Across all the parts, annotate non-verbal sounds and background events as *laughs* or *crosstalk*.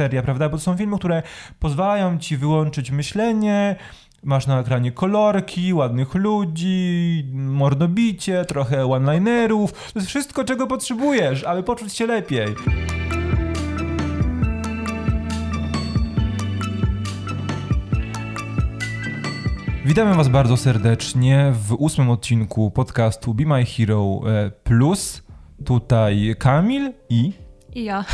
seria, prawda? Bo to są filmy, które pozwalają ci wyłączyć myślenie, masz na ekranie kolorki, ładnych ludzi, mordobicie, trochę one-linerów. To jest wszystko, czego potrzebujesz, aby poczuć się lepiej. Witamy Was bardzo serdecznie w ósmym odcinku podcastu Be My Hero e, Plus. Tutaj Kamil i i ja.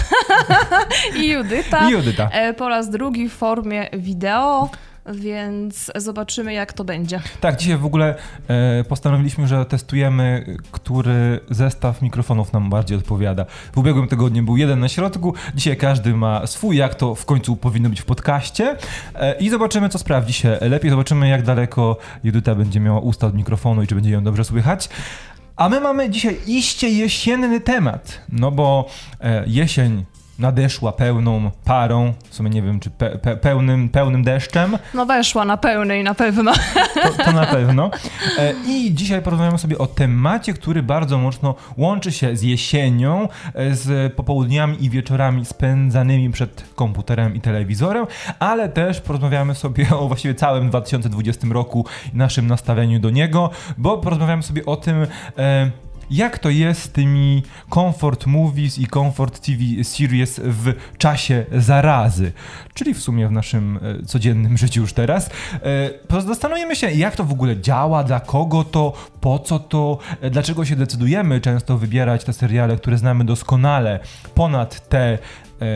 *laughs* I Judyta. I Judyta. E, po raz drugi w formie wideo więc zobaczymy, jak to będzie. Tak, dzisiaj w ogóle e, postanowiliśmy, że testujemy, który zestaw mikrofonów nam bardziej odpowiada. W ubiegłym tygodniu był jeden na środku, dzisiaj każdy ma swój, jak to w końcu powinno być w podcaście e, i zobaczymy, co sprawdzi się lepiej, zobaczymy, jak daleko Judyta będzie miała usta od mikrofonu i czy będzie ją dobrze słychać. A my mamy dzisiaj iście jesienny temat, no bo e, jesień nadeszła pełną parą, w sumie nie wiem, czy pe, pe, pełnym, pełnym deszczem. No weszła na pełnej na pewno. To, to na pewno. E, I dzisiaj porozmawiamy sobie o temacie, który bardzo mocno łączy się z jesienią, e, z popołudniami i wieczorami spędzanymi przed komputerem i telewizorem, ale też porozmawiamy sobie o właściwie całym 2020 roku i naszym nastawieniu do niego, bo porozmawiamy sobie o tym, e, jak to jest z tymi comfort movies i comfort TV series w czasie zarazy, czyli w sumie w naszym e, codziennym *laughs* życiu już teraz. E, zastanowimy się, jak to w ogóle działa, dla kogo to, po co to, e, dlaczego się decydujemy często wybierać te seriale, które znamy doskonale, ponad te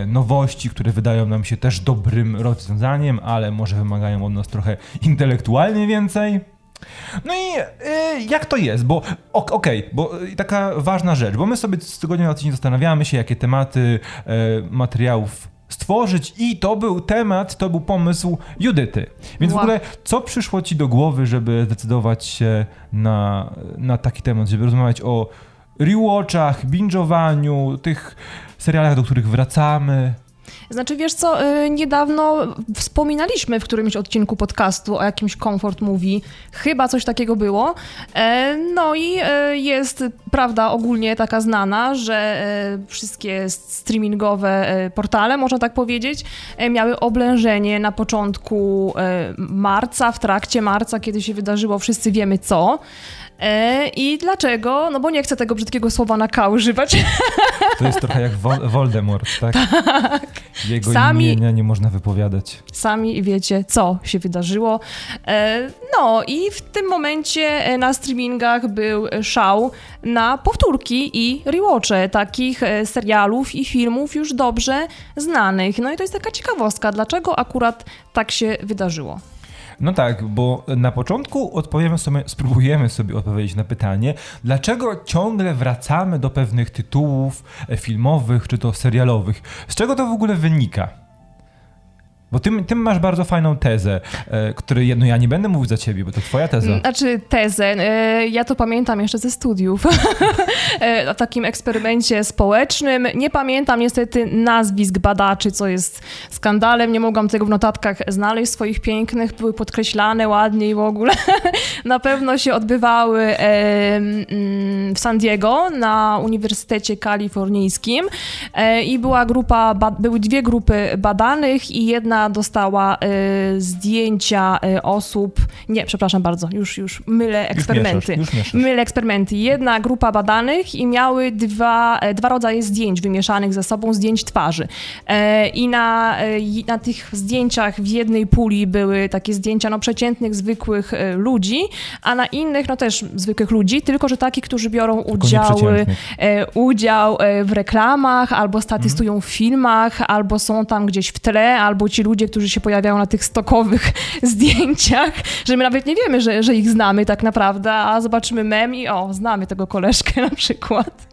nowości, które wydają nam się też dobrym rozwiązaniem, ale może wymagają od nas trochę intelektualnie więcej. No i y, jak to jest? Bo okej, okay, bo y, taka ważna rzecz, bo my sobie z tygodnia na tydzień zastanawiamy się, jakie tematy y, materiałów stworzyć i to był temat, to był pomysł Judyty. Więc wow. w ogóle co przyszło ci do głowy, żeby zdecydować się na, na taki temat, żeby rozmawiać o rewatchach, binge'owaniu, tych serialach, do których wracamy? Znaczy, wiesz co, y, niedawno wspominaliśmy w którymś odcinku podcastu o jakimś comfort movie. Chyba coś takiego było. E, no i e, jest prawda ogólnie taka znana, że e, wszystkie streamingowe portale, można tak powiedzieć, miały oblężenie na początku marca, w trakcie marca, kiedy się wydarzyło, wszyscy wiemy co. E, I dlaczego? No bo nie chcę tego brzydkiego słowa na K używać. To jest trochę jak Voldemort, tak? tak. Jego sami, imienia nie można wypowiadać. Sami wiecie, co się wydarzyło. E, no i w tym momencie e, na streamingach był szał na powtórki i rewatche takich serialów i filmów już dobrze znanych. No i to jest taka ciekawostka, dlaczego akurat tak się wydarzyło. No tak, bo na początku odpowiemy sobie, spróbujemy sobie odpowiedzieć na pytanie, dlaczego ciągle wracamy do pewnych tytułów filmowych czy to serialowych. Z czego to w ogóle wynika? Bo ty, ty masz bardzo fajną tezę, e, której no ja nie będę mówił za ciebie, bo to twoja teza. Mm, znaczy tezę, e, ja to pamiętam jeszcze ze studiów, *laughs* e, o takim eksperymencie społecznym. Nie pamiętam niestety nazwisk badaczy, co jest skandalem, nie mogłam tego w notatkach znaleźć, swoich pięknych, były podkreślane ładnie i w ogóle. *laughs* na pewno się odbywały mm, w San Diego na Uniwersytecie Kalifornijskim i była grupa, były dwie grupy badanych i jedna Dostała y, zdjęcia y, osób, nie, przepraszam bardzo, już, już mylę eksperymenty. Już mieszasz, już mieszasz. Mylę eksperymenty. Jedna grupa badanych i miały dwa, e, dwa rodzaje zdjęć wymieszanych ze sobą, zdjęć twarzy. E, I na, e, na tych zdjęciach w jednej puli były takie zdjęcia no, przeciętnych, zwykłych ludzi, a na innych no też zwykłych ludzi, tylko że takich, którzy biorą udział, udział w reklamach, albo statystują mhm. w filmach, albo są tam gdzieś w tle, albo ci ludzie, którzy się pojawiają na tych stokowych *laughs* zdjęciach, że my nawet nie wiemy, że, że ich znamy tak naprawdę, a zobaczymy mem i o, znamy tego koleżkę *laughs* na przykład.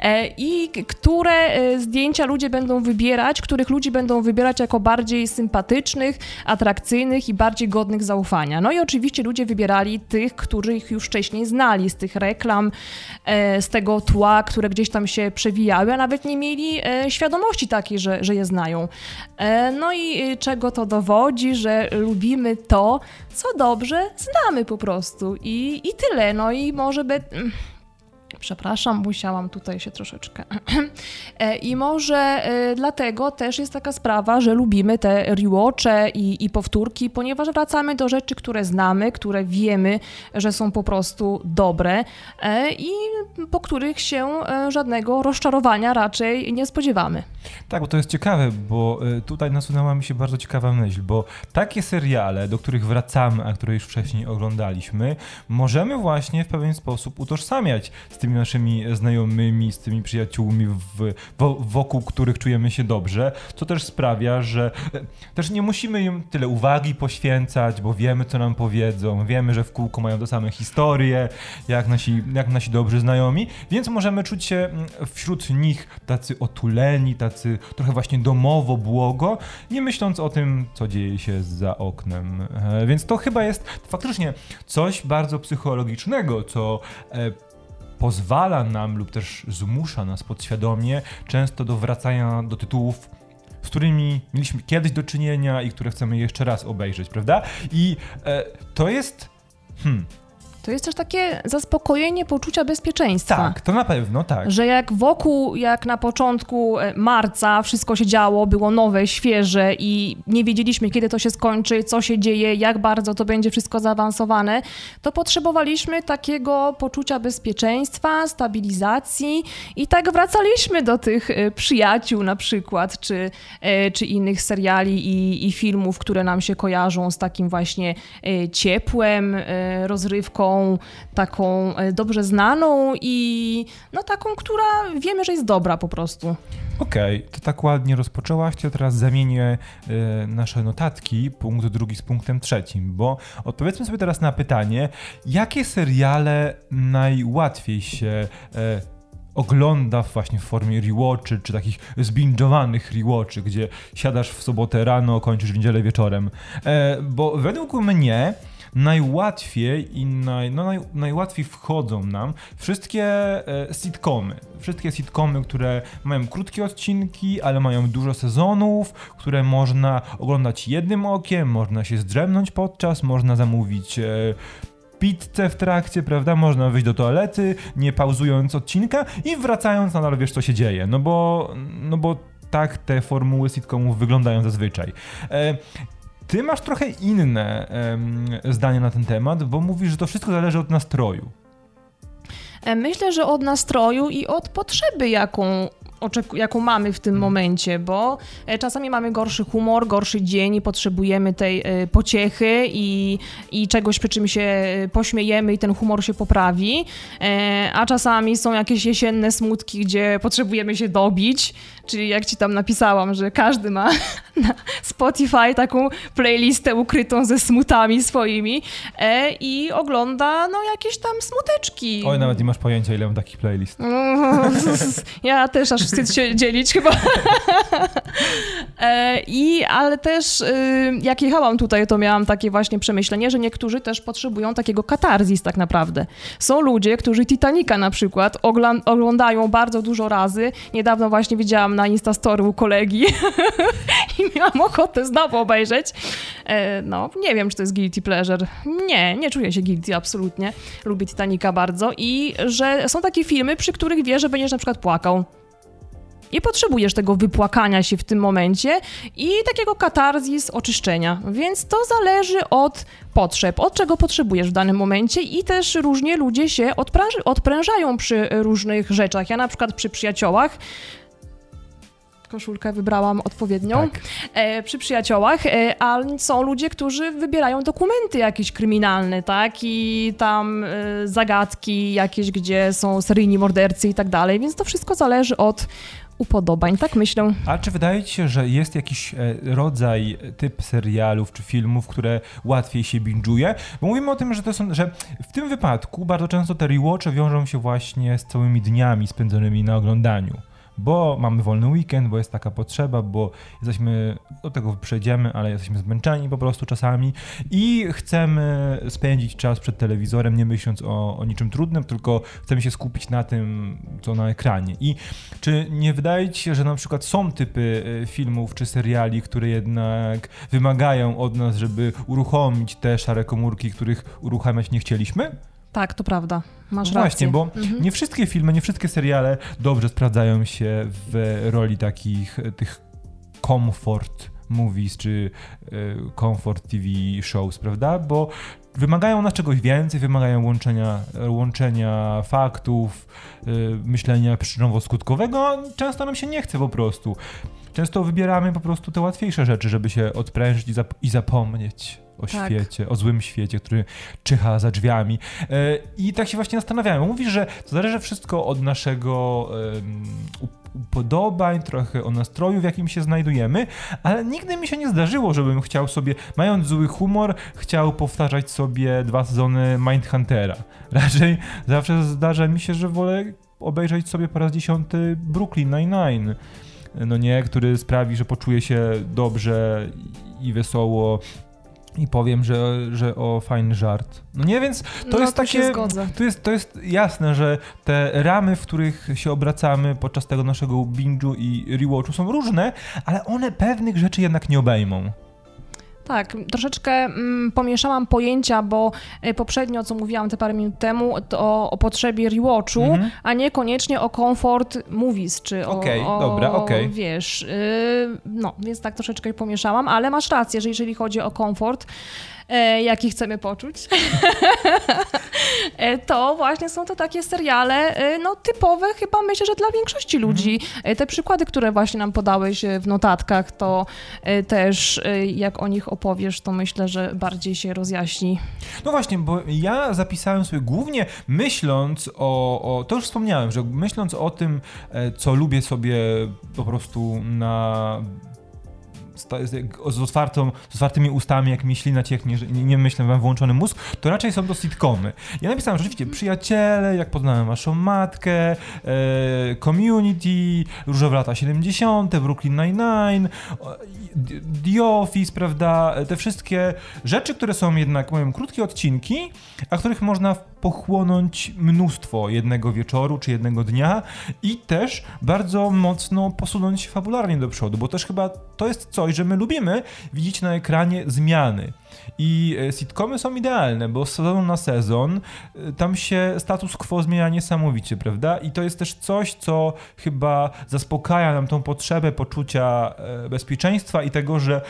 E, I które e, zdjęcia ludzie będą wybierać, których ludzi będą wybierać jako bardziej sympatycznych, atrakcyjnych i bardziej godnych zaufania. No i oczywiście ludzie wybierali tych, których już wcześniej znali z tych reklam, e, z tego tła, które gdzieś tam się przewijały, a nawet nie mieli świadomości takiej, że, że je znają. No i czego to dowodzi, że lubimy to, co dobrze znamy po prostu. I, i tyle. No i może by Przepraszam, musiałam tutaj się troszeczkę. *clears throat* E, I może e, dlatego też jest taka sprawa, że lubimy te rewatche i, i powtórki, ponieważ wracamy do rzeczy, które znamy, które wiemy, że są po prostu dobre e, i po których się żadnego rozczarowania raczej nie spodziewamy. Tak, bo to jest ciekawe, bo tutaj nasunęła mi się bardzo ciekawa myśl, bo takie seriale, do których wracamy, a które już wcześniej oglądaliśmy, możemy właśnie w pewien sposób utożsamiać z tymi naszymi znajomymi, z tymi przyjaciółmi, w, wokół których czujemy się dobrze, co też sprawia, że e, też nie musimy im tyle uwagi poświęcać, bo wiemy, co nam powiedzą, wiemy, że w kółko mają te same historie, jak nasi, jak nasi dobrzy znajomi, więc możemy czuć się mm, wśród nich tacy otuleni, tacy trochę właśnie domowo, błogo, nie myśląc o tym, co dzieje się za oknem. E, więc to chyba jest faktycznie coś bardzo psychologicznego, co e, pozwala nam lub też zmusza nas podświadomie często do wracania do tytułów z którymi mieliśmy kiedyś do czynienia i które chcemy jeszcze raz obejrzeć, prawda? I e, to jest. Hmm, to jest też takie zaspokojenie poczucia bezpieczeństwa. Tak, to na pewno, tak. Że jak wokół, jak na początku e, marca wszystko się działo, było nowe, świeże i nie wiedzieliśmy, kiedy to się skończy, co się dzieje, jak bardzo to będzie wszystko zaawansowane, to potrzebowaliśmy takiego poczucia bezpieczeństwa, stabilizacji i tak wracaliśmy do tych e, przyjaciół na przykład, czy, e, czy innych seriali i, i filmów, które nam się kojarzą z takim właśnie ciepłem, rozrywką, taką e, dobrze znaną i no taką, która wiemy, że jest dobra po prostu. Okej, okay, to tak ładnie rozpoczęłaś, to teraz zamienię y, nasze notatki, punkt drugi z punktem trzecim, bo odpowiedzmy sobie teraz na pytanie, jakie seriale najłatwiej się y, ogląda właśnie w formie rewatchy, czy takich zbingowanych rewatchy, gdzie siadasz w sobotę rano, kończysz w niedzielę wieczorem. E, bo według mnie najłatwiej i naj, no naj, najłatwiej wchodzą nam wszystkie e, sitcomy. Wszystkie sitcomy, które mają krótkie odcinki, ale mają dużo sezonów, które można oglądać jednym okiem, można się zdrzemnąć podczas, można zamówić e, pizzę w trakcie, prawda? Można wyjść do toalety, nie pauzując odcinka i wracając nadal wiesz co się dzieje. No bo, no bo tak te formuły sitcomów wyglądają zazwyczaj. E, ty masz trochę inne um, zdanie na ten temat, bo mówisz, że to wszystko zależy od nastroju. E, myślę, że od nastroju i od potrzeby, jaką jaką mamy w tym momencie, bo e, czasami mamy gorszy humor, gorszy dzień i potrzebujemy tej e, pociechy i, i czegoś, przy czym się pośmiejemy i ten humor się poprawi, a czasami są jakieś jesienne smutki, gdzie potrzebujemy się dobić, czyli jak ci tam napisałam, że każdy ma *laughs* na Spotify taką playlistę ukrytą ze smutami swoimi i ogląda no jakieś tam smuteczki. Oj, nawet nie masz pojęcia, ile mam takich playlist. *laughs* Ja też aż wstyd się dzielić chyba. *laughs* E, I, ale też y, jak jechałam tutaj, to miałam takie właśnie przemyślenie, że niektórzy też potrzebują takiego katarzis tak naprawdę. Są ludzie, którzy Titanica na przykład oglądają bardzo dużo razy. Niedawno właśnie widziałam na Instastory u kolegi *laughs* i miałam ochotę znowu obejrzeć. E, no, nie wiem, czy to jest guilty pleasure. Nie, nie czuję się guilty absolutnie. Lubię Titanica bardzo i że są takie filmy, przy których wie, że będziesz na przykład płakał. Nie potrzebujesz tego wypłakania się w tym momencie i takiego katarzis, oczyszczenia. Więc to zależy od potrzeb, od czego potrzebujesz w danym momencie i też różnie ludzie się odprężają przy różnych rzeczach. Ja na przykład przy przyjaciołach koszulkę wybrałam odpowiednią tak. e, przy przyjaciołach, e, ale są ludzie, którzy wybierają dokumenty jakieś kryminalne, tak, i tam e, zagadki jakieś, gdzie są seryjni mordercy i tak dalej, więc to wszystko zależy od upodobań, tak myślę. A czy wydaje ci się, że jest jakiś e, rodzaj, typ serialów czy filmów, które łatwiej się binge'uje? Bo mówimy o tym, że to są, że w tym wypadku bardzo często te rewatche wiążą się właśnie z całymi dniami spędzonymi na oglądaniu bo mamy wolny weekend, bo jest taka potrzeba, bo jesteśmy, do tego przejdziemy, ale jesteśmy zmęczeni po prostu czasami i chcemy spędzić czas przed telewizorem, nie myśląc o, o niczym trudnym, tylko chcemy się skupić na tym, co na ekranie. I czy nie wydaje ci się, że na przykład są typy e, filmów czy seriali, które jednak wymagają od nas, żeby uruchomić te szare komórki, których uruchamiać nie chcieliśmy? Tak, to prawda. Masz No rację. Właśnie, bo Mhm. nie wszystkie filmy, nie wszystkie seriale dobrze sprawdzają się w roli takich tych comfort movies czy e, comfort TV shows, prawda? Bo wymagają na czegoś więcej, wymagają łączenia, łączenia faktów, e, myślenia przyczynowo-skutkowego, często nam się nie chce po prostu. Często wybieramy po prostu te łatwiejsze rzeczy, żeby się odprężyć i, zap- i zapomnieć o Tak. świecie, o złym świecie, który czyha za drzwiami. E, I tak się właśnie zastanawiałem. Mówisz, że to zależy wszystko od naszego up- upodobań, trochę o nastroju, w jakim się znajdujemy, ale nigdy mi się nie zdarzyło, żebym chciał sobie, mając zły humor, chciał powtarzać sobie dwa sezony Mindhuntera. *laughs* Raczej zawsze zdarza mi się, że wolę obejrzeć sobie po raz dziesiąty Brooklyn Nine-Nine. No nie, który sprawi, że poczuję się dobrze i wesoło i powiem, że, że o fajny żart. No nie, więc to no, jest tu takie. To jest, to jest jasne, że te ramy, w których się obracamy podczas tego naszego binge'u i rewatchu są różne, ale one pewnych rzeczy jednak nie obejmą. Tak, troszeczkę mm, pomieszałam pojęcia, bo y, poprzednio, co mówiłam te parę minut temu, to o, potrzebie rewatchu, Mhm. a niekoniecznie o comfort movies, czy o, Okej, o dobra, okej. wiesz, y, no, więc tak troszeczkę pomieszałam, ale masz rację, że jeżeli chodzi o komfort, e, jaki chcemy poczuć, e, to właśnie są to takie seriale, e, no typowe chyba myślę, że dla większości ludzi. E, Te przykłady, które właśnie nam podałeś e, w notatkach, to e, też e, jak o nich opowiesz, to myślę, że bardziej się rozjaśni. No właśnie, bo ja zapisałem sobie głównie myśląc o, o to już wspomniałem, że myśląc o tym, e, co lubię sobie po prostu na z, otwartą, z otwartymi ustami, jak mi ślina cieknie, że nie, nie myślę, mam włączony mózg, to raczej są to sitcomy. Ja napisałem rzeczywiście Przyjaciele, Jak poznałem waszą matkę, e, Community, Różowe lata 70., Brooklyn Nine-Nine, The Office, prawda, te wszystkie rzeczy, które są jednak, powiem, krótkie odcinki, a których można pochłonąć mnóstwo jednego wieczoru czy jednego dnia i też bardzo mocno posunąć się fabularnie do przodu, bo też chyba to jest coś, że my lubimy widzieć na ekranie zmiany. I e, sitcomy są idealne, bo z sezonu na sezon e, tam się status quo zmienia niesamowicie, prawda? I to jest też coś, co chyba zaspokaja nam tą potrzebę poczucia e, bezpieczeństwa i tego, że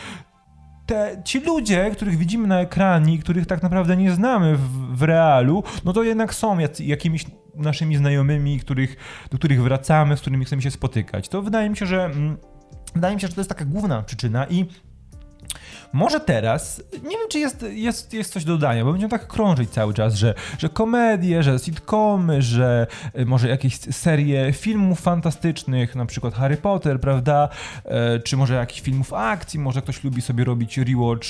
te, ci ludzie, których widzimy na ekranie, których tak naprawdę nie znamy w, w realu, no to jednak są jakimiś naszymi znajomymi, których, do których wracamy, z którymi chcemy się spotykać. To wydaje mi się, że mm, wydaje mi się, że to jest taka główna przyczyna i może teraz, nie wiem czy jest, jest, jest coś do dodania, bo będziemy tak krążyć cały czas, że, że komedie, że sitcomy, że y, może jakieś serie filmów fantastycznych, na przykład Harry Potter, prawda, e, czy może jakichś filmów akcji, może ktoś lubi sobie robić rewatch,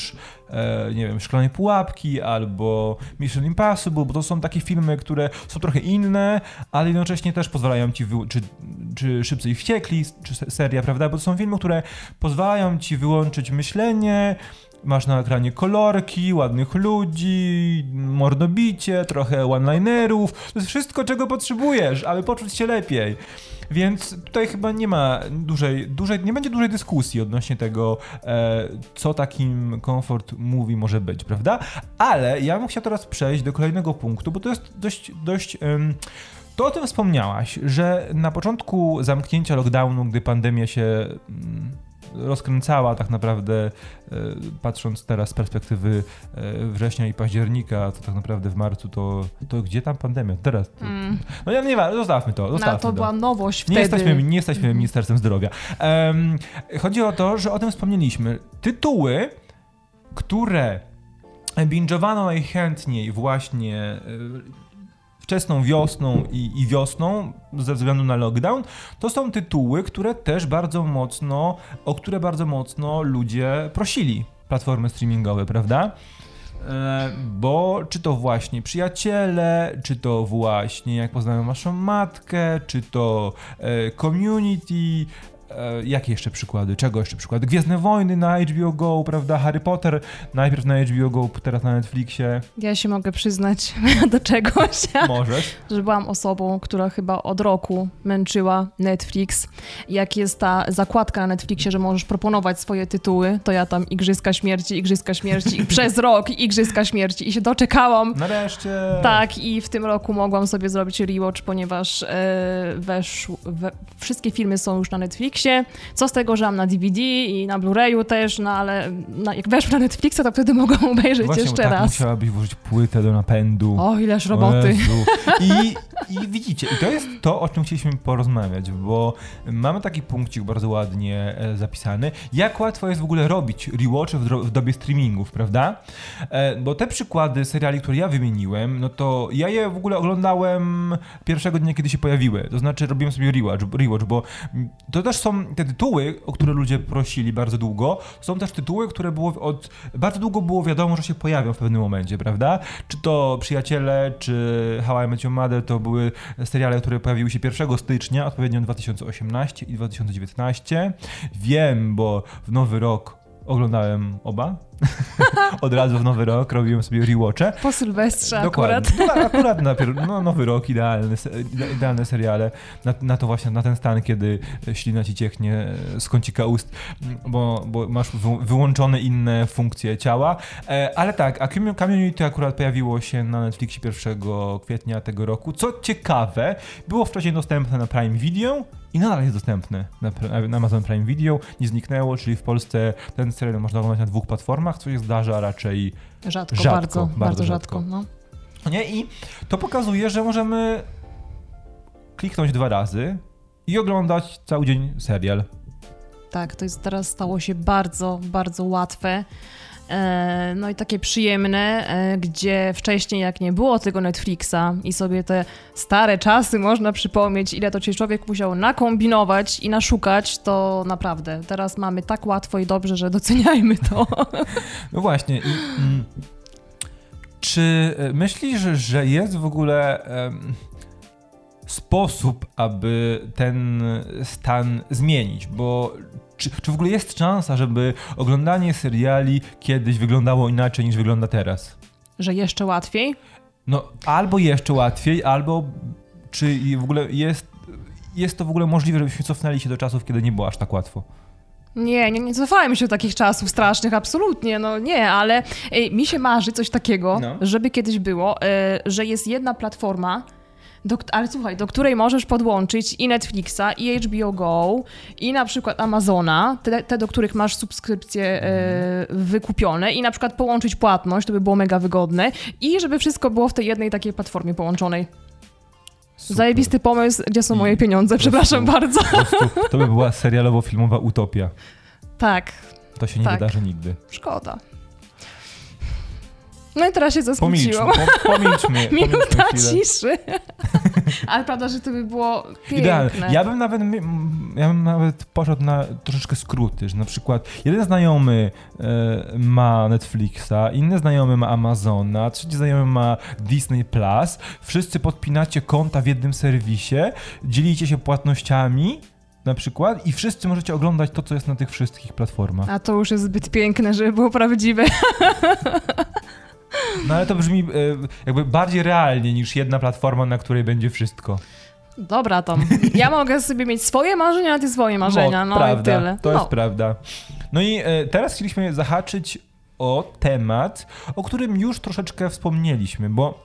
e, nie wiem, Szklanej Pułapki albo Mission Impossible, bo to są takie filmy, które są trochę inne, ale jednocześnie też pozwalają ci, czy, czy Szybcy i Wściekli, czy se- seria, prawda, bo to są filmy, które pozwalają ci wyłączyć myślenie, Masz na ekranie kolorki, ładnych ludzi, mordobicie, trochę one-linerów. To jest wszystko, czego potrzebujesz, aby poczuć się lepiej. Więc tutaj chyba nie ma dużej, dużej nie będzie dużej dyskusji odnośnie tego, e, co takim comfort movie może być, prawda? Ale ja bym chciał teraz przejść do kolejnego punktu, bo to jest dość, dość em, to o tym wspomniałaś, że na początku zamknięcia lockdownu, gdy pandemia się mm, rozkręcała tak naprawdę, e, patrząc teraz z perspektywy e, września i października, to tak naprawdę w marcu to, to gdzie tam pandemia? Teraz. To, Mm. No ja nie wiem, zostawmy to, No, zostawmy to była nowość nie wtedy. jesteśmy, nie jesteśmy Ministerstwem Zdrowia. Em, chodzi o to, że o tym wspomnieliśmy. Tytuły, które binge'owano najchętniej właśnie e, wczesną wiosną i, i wiosną ze względu na lockdown, to są tytuły, które też bardzo mocno, o które bardzo mocno ludzie prosili platformy streamingowe, prawda? E, Bo czy to właśnie przyjaciele, czy to właśnie jak poznałem waszą matkę, czy to e, community, E, jakie jeszcze przykłady? Czego jeszcze przykłady? Gwiezdne Wojny na HBO Go, prawda? Harry Potter najpierw na HBO Go, teraz na Netflixie. Ja się mogę przyznać *laughs* do czegoś. Możesz. że byłam osobą, która chyba od roku męczyła Netflix. Jak jest ta zakładka na Netflixie, że możesz proponować swoje tytuły, to ja tam Igrzyska Śmierci, Igrzyska Śmierci i przez rok Igrzyska Śmierci i się doczekałam. Nareszcie. Tak, i w tym roku mogłam sobie zrobić rewatch, ponieważ e, weszł, we, wszystkie filmy są już na Netflixie. Co z tego, że mam na DVD i na Blu-rayu też, no ale na, jak weszł na Netflixa, to wtedy mogłam *laughs* obejrzeć Właśnie, jeszcze tak raz. musiałabyś włożyć płytę do napędu. O, ileż roboty. I, I widzicie, i to jest to, o czym chcieliśmy porozmawiać, bo mamy taki punkcik bardzo ładnie e, zapisany. Jak łatwo jest w ogóle robić rewatche w, w dobie streamingów, prawda? E, bo te przykłady seriali, które ja wymieniłem, no to ja je w ogóle oglądałem pierwszego dnia, kiedy się pojawiły. To znaczy robiłem sobie rewatch, rewatch bo to też są te tytuły, o które ludzie prosili bardzo długo. Są też tytuły, które było od bardzo długo było wiadomo, że się pojawią w pewnym momencie, prawda? Czy to Przyjaciele, czy How I Met Your Mother to były seriale, które pojawiły się 1 stycznia, odpowiednio 2018 i 2019. Wiem, bo w nowy rok oglądałem oba. *laughs* Od razu w nowy rok robiłem sobie rewatche. Po Sylwestrze Dokładnie. akurat. No, akurat na pier- no, nowy rok, idealny, se- ide- idealne seriale. Na, na to właśnie, na ten stan, kiedy ślina ci cieknie z kącika ust, bo, bo masz wy, wyłączone inne funkcje ciała. E, ale tak, a Commu- Community akurat pojawiło się na Netflixie 1 kwietnia tego roku. Co ciekawe, było wcześniej dostępne na Prime Video i nadal jest dostępne na, na Amazon Prime Video. Nie zniknęło, czyli w Polsce ten serial można oglądać na dwóch platformach, co się zdarza raczej Rzadko, Rzadko, bardzo, bardzo bardzo, rzadko. rzadko. No. nie? I to pokazuje, że możemy kliknąć dwa razy i oglądać cały dzień serial. Tak, to jest teraz stało się bardzo, bardzo łatwe. E, No i takie przyjemne, e, gdzie wcześniej jak nie było tego Netflixa i sobie te stare czasy można przypomnieć, ile to się człowiek musiał nakombinować i naszukać, to naprawdę teraz mamy tak łatwo i dobrze, że doceniajmy to. *laughs* No właśnie. I, mm, czy myślisz, że jest w ogóle sposób, aby ten stan zmienić? Bo czy, czy w ogóle jest szansa, żeby oglądanie seriali kiedyś wyglądało inaczej niż wygląda teraz? że jeszcze łatwiej? No, albo jeszcze łatwiej, albo czy w ogóle jest, jest to w ogóle możliwe, żebyśmy cofnęli się do czasów, kiedy nie było aż tak łatwo? Nie, nie, nie cofajmy się do takich czasów strasznych, absolutnie, no nie, ale ej, mi się marzy coś takiego, No. żeby kiedyś było, e, że jest jedna platforma, do, ale słuchaj, do której możesz podłączyć i Netflixa, i HBO Go, i na przykład Amazona, te, te do których masz subskrypcje e, wykupione, i na przykład połączyć płatność, to by było mega wygodne, i żeby wszystko było w tej jednej takiej platformie połączonej. Super. Zajebisty pomysł, gdzie są moje pieniądze, po prostu- przepraszam bardzo. Prostu to by była serialowo-filmowa utopia. Tak, To się nie Tak. wydarzy nigdy. Szkoda. No i teraz się Pomilczmy, zasmuciłam. *laughs* po, pomilczmy, Minuta pomilczmy ciszy. *laughs* Ale prawda, że to by było piękne. Idealne. Ja bym nawet, ja bym nawet poszedł na troszeczkę skróty, że na przykład jeden znajomy e, ma Netflixa, inny znajomy ma Amazona, trzeci znajomy ma Disney Plus, wszyscy podpinacie konta w jednym serwisie, dzielicie się płatnościami na przykład i wszyscy możecie oglądać to, co jest na tych wszystkich platformach. A to już jest zbyt piękne, żeby było prawdziwe. *laughs* No ale to brzmi e, jakby bardziej realnie niż jedna platforma, na której będzie wszystko. Dobra, Tom. Ja mogę sobie mieć swoje marzenia, a ty swoje marzenia. No, prawda, i tyle. To no. jest prawda. No i e, teraz chcieliśmy zahaczyć o temat, o którym już troszeczkę wspomnieliśmy, bo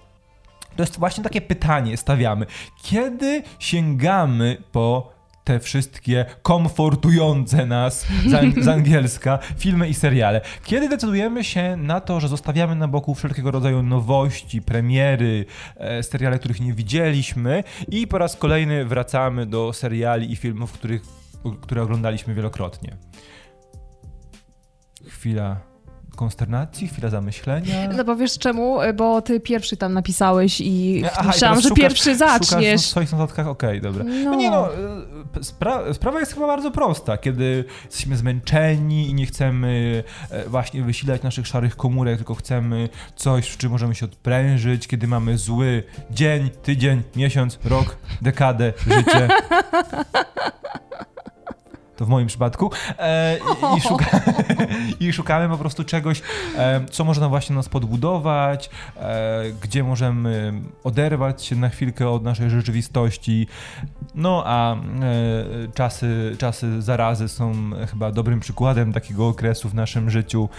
to jest właśnie takie pytanie stawiamy. Kiedy sięgamy po te wszystkie komfortujące nas z, ang- z angielska filmy i seriale. Kiedy decydujemy się na to, że zostawiamy na boku wszelkiego rodzaju nowości, premiery, e, seriale, których nie widzieliśmy i po raz kolejny wracamy do seriali i filmów, których, które oglądaliśmy wielokrotnie. Chwila konsternacji, chwila zamyślenia. No bo wiesz czemu? Bo ty pierwszy tam napisałeś i Aha, i myślałam, teraz że szukasz- pierwszy Szukasz zaczniesz. w swoich notatkach, okej, dobra. No. No. nie no, y, spra sprawa jest chyba bardzo prosta. Kiedy jesteśmy zmęczeni i nie chcemy e, właśnie wysilać naszych szarych komórek, tylko chcemy coś, w czym możemy się odprężyć, kiedy mamy zły dzień, tydzień, miesiąc, rok, dekadę, życie. *laughs* to w moim przypadku, e, i, szuka, *laughs* *laughs* i, szukamy po prostu czegoś, e, co można właśnie nas podbudować, e, gdzie możemy oderwać się na chwilkę od naszej rzeczywistości. No a e, czasy, czasy zarazy są chyba dobrym przykładem takiego okresu w naszym życiu.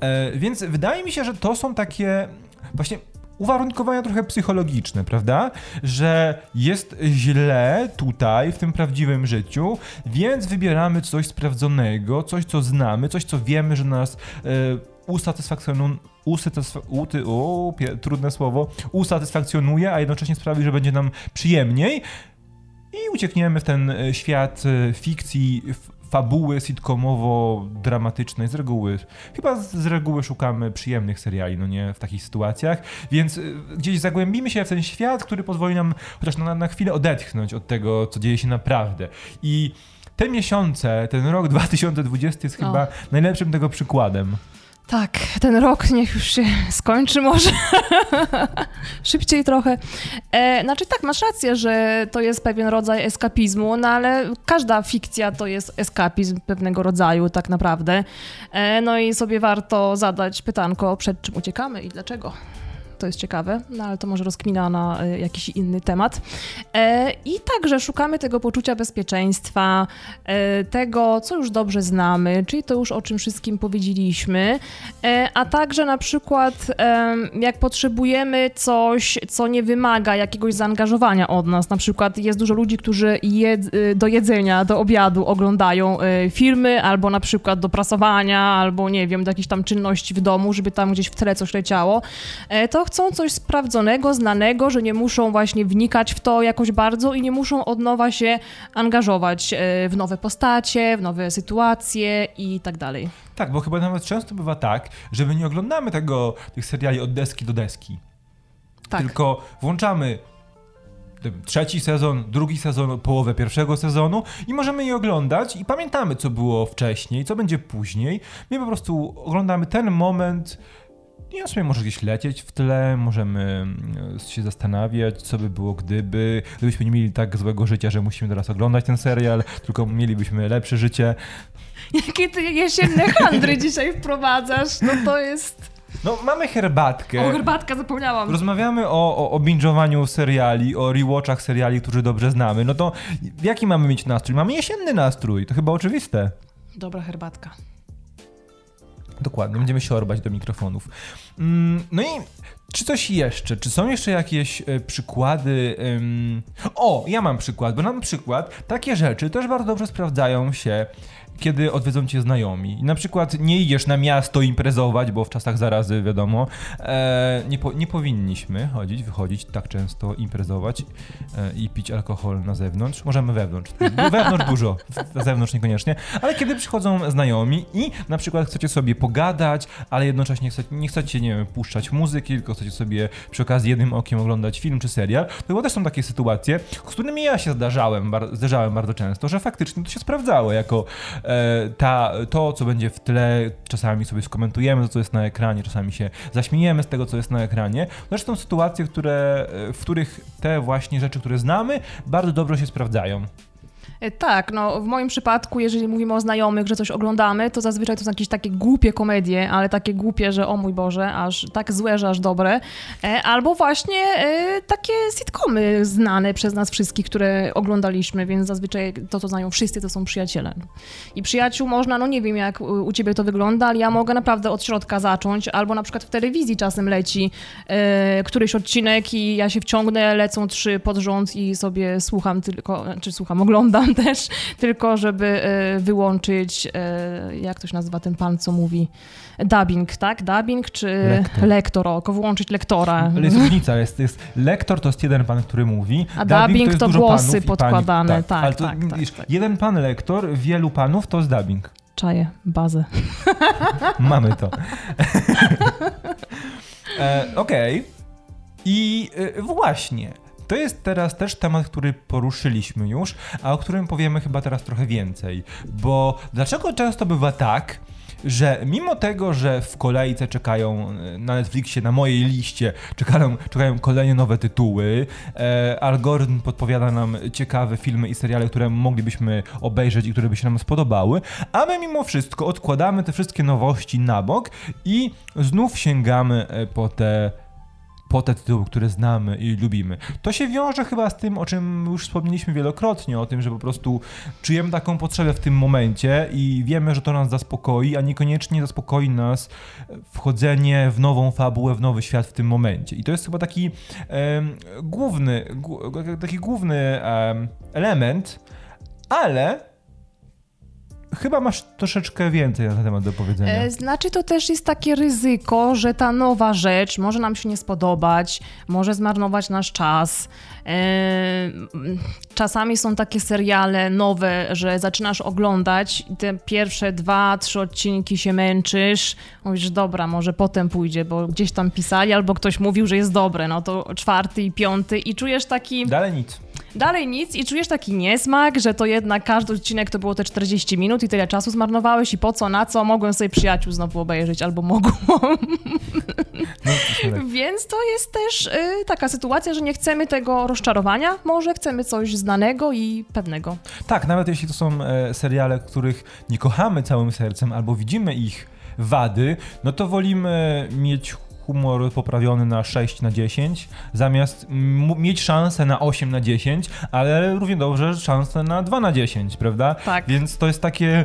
E, więc wydaje mi się, że to są takie właśnie uwarunkowania trochę psychologiczne, prawda? Że jest źle tutaj, w tym prawdziwym życiu, więc wybieramy coś sprawdzonego, coś, co znamy, coś, co wiemy, że nas e, usatysfakcjonuje usatysfa- o, trudne słowo, usatysfakcjonuje, a jednocześnie sprawi, że będzie nam przyjemniej i uciekniemy w ten e, świat e, fikcji, fabuły sitcomowo-dramatycznej z reguły. Chyba z, z, reguły szukamy przyjemnych seriali, no nie, w takich sytuacjach, więc y, gdzieś zagłębimy się w ten świat, który pozwoli nam chociaż na, na chwilę odetchnąć od tego, co dzieje się naprawdę. I te miesiące, ten rok 2020 jest chyba najlepszym tego przykładem. Tak, ten rok niech już się skończy może. *laughs* Szybciej trochę. E, znaczy tak, masz rację, że to jest pewien rodzaj eskapizmu, no ale każda fikcja to jest eskapizm pewnego rodzaju tak naprawdę. E, no i sobie warto zadać pytanko, przed czym uciekamy i dlaczego to jest ciekawe, no ale to może rozkmina na e, jakiś inny temat. E, I także szukamy tego poczucia bezpieczeństwa, e, tego, co już dobrze znamy, czyli to już o czym wszystkim powiedzieliśmy, a także na przykład jak potrzebujemy coś, co nie wymaga jakiegoś zaangażowania od nas, na przykład jest dużo ludzi, którzy jed, do jedzenia, do obiadu oglądają filmy, albo na przykład do prasowania, albo nie wiem, do jakiejś tam czynności w domu, żeby tam gdzieś w tle coś leciało, to chcą coś sprawdzonego, znanego, że nie muszą właśnie wnikać w to jakoś bardzo i nie muszą od nowa się angażować e, w nowe postacie, w nowe sytuacje i tak dalej. Tak, bo chyba nawet często bywa tak, że my nie oglądamy tego, tych seriali od deski do deski. Tak. Tylko włączamy trzeci sezon, drugi sezon, połowę pierwszego sezonu i możemy je oglądać i pamiętamy, co było wcześniej, co będzie później. My po prostu oglądamy ten moment i on sobie może gdzieś lecieć w tle, możemy mm, się zastanawiać, co by było gdyby, gdybyśmy nie mieli tak złego życia, że musimy teraz oglądać ten serial, tylko mielibyśmy lepsze życie. *laughs* Jakie ty jesienne handry dzisiaj wprowadzasz, no to jest... No, mamy herbatkę. O, herbatka, zapomniałam. Rozmawiamy o, o, o binge'owaniu seriali, o rewatchach seriali, którzy dobrze znamy. No to jaki mamy mieć nastrój? Mamy jesienny nastrój, to chyba oczywiste. Dobra herbatka. Dokładnie, będziemy się orbać do mikrofonów. Mm, no i czy coś jeszcze? Czy są jeszcze jakieś e, przykłady? O, ja mam przykład, bo na przykład takie rzeczy też bardzo dobrze sprawdzają się kiedy odwiedzą cię znajomi. I na przykład nie idziesz na miasto imprezować, bo w czasach zarazy, wiadomo, e, nie, po, nie powinniśmy chodzić, wychodzić tak często, imprezować e, i pić alkohol na zewnątrz. Możemy wewnątrz. Wewnątrz dużo, na zewnątrz niekoniecznie. Ale kiedy przychodzą znajomi i na przykład chcecie sobie pogadać, ale jednocześnie chcecie, nie chcecie, nie wiem, puszczać muzyki, tylko chcecie sobie przy okazji jednym okiem oglądać film czy serial, to też są takie sytuacje, z którymi ja się zdarzałem, bar zdarzałem bardzo często, że faktycznie to się sprawdzało jako E, ta, to, co będzie w tle, czasami sobie skomentujemy to, co jest na ekranie, czasami się zaśmiejemy z tego, co jest na ekranie. Zresztą sytuacje, które, w których te właśnie rzeczy, które znamy, bardzo dobrze się sprawdzają. E, tak, no w moim przypadku, jeżeli mówimy o znajomych, że coś oglądamy, to zazwyczaj to są jakieś takie głupie komedie, ale takie głupie, że o mój Boże, aż tak złe, że aż dobre. E, albo właśnie e, takie sitcomy znane przez nas wszystkich, które oglądaliśmy, więc zazwyczaj to, co znają wszyscy, to są przyjaciele. I przyjaciół można, no nie wiem jak u ciebie to wygląda, ale ja mogę naprawdę od środka zacząć, albo na przykład w telewizji czasem leci któryś odcinek i ja się wciągnę, lecą trzy pod rząd i sobie słucham tylko, czy słucham, oglądam *laughs* też, tylko żeby e, wyłączyć, e, jak to się nazywa ten pan, co mówi, dubbing, tak? Dubbing czy lektor, lektor o, wyłączyć lektora. Ale jest różnica, jest, jest lektor to jest jeden pan, który mówi, a dubbing, dubbing to, to głosy podkładane, tak, tak, ale to, tak, widzisz, tak, Jeden pan lektor, wielu panów to jest dubbing. Czaję, bazę. *laughs* Mamy to. *laughs* e, Okej. Okay. I e, właśnie, to jest teraz też temat, który poruszyliśmy już, a o którym powiemy chyba teraz trochę więcej. Bo dlaczego często bywa tak, że mimo tego, że w kolejce czekają e, na Netflixie, na mojej liście, czekają, czekają kolejne nowe tytuły, e, algorytm podpowiada nam ciekawe filmy i seriale, które moglibyśmy obejrzeć i które by się nam spodobały, a my mimo wszystko odkładamy te wszystkie nowości na bok i znów sięgamy e, po te po te tytuły, które znamy i lubimy. To się wiąże chyba z tym, o czym już wspomnieliśmy wielokrotnie, o tym, że po prostu czujemy taką potrzebę w tym momencie i wiemy, że to nas zaspokoi, a niekoniecznie zaspokoi nas wchodzenie w nową fabułę, w nowy świat w tym momencie. I to jest chyba taki um, główny, taki główny um, element, ale Chyba masz troszeczkę więcej na ten temat do powiedzenia. E, znaczy, to też jest takie ryzyko, że ta nowa rzecz może nam się nie spodobać, może zmarnować nasz czas. E, czasami są takie seriale nowe, że zaczynasz oglądać i te pierwsze dwa, trzy odcinki się męczysz. Mówisz, dobra, może potem pójdzie, bo gdzieś tam pisali albo ktoś mówił, że jest dobre. No to czwarty i piąty i czujesz taki. Dalej nic dalej nic i czujesz taki niesmak, że to jednak każdy odcinek to było te 40 minut i tyle czasu zmarnowałeś i po co, na co, mogłem sobie przyjaciół znowu obejrzeć albo mogłam. No, Więc to jest też y, taka sytuacja, że nie chcemy tego rozczarowania, może chcemy coś znanego i pewnego. Tak, nawet jeśli to są e, seriale, których nie kochamy całym sercem albo widzimy ich wady, no to wolimy mieć humor poprawiony na 6 na 10, zamiast mieć szansę na 8 na 10, ale równie dobrze szansę na 2 na 10, prawda? Tak. Więc to jest takie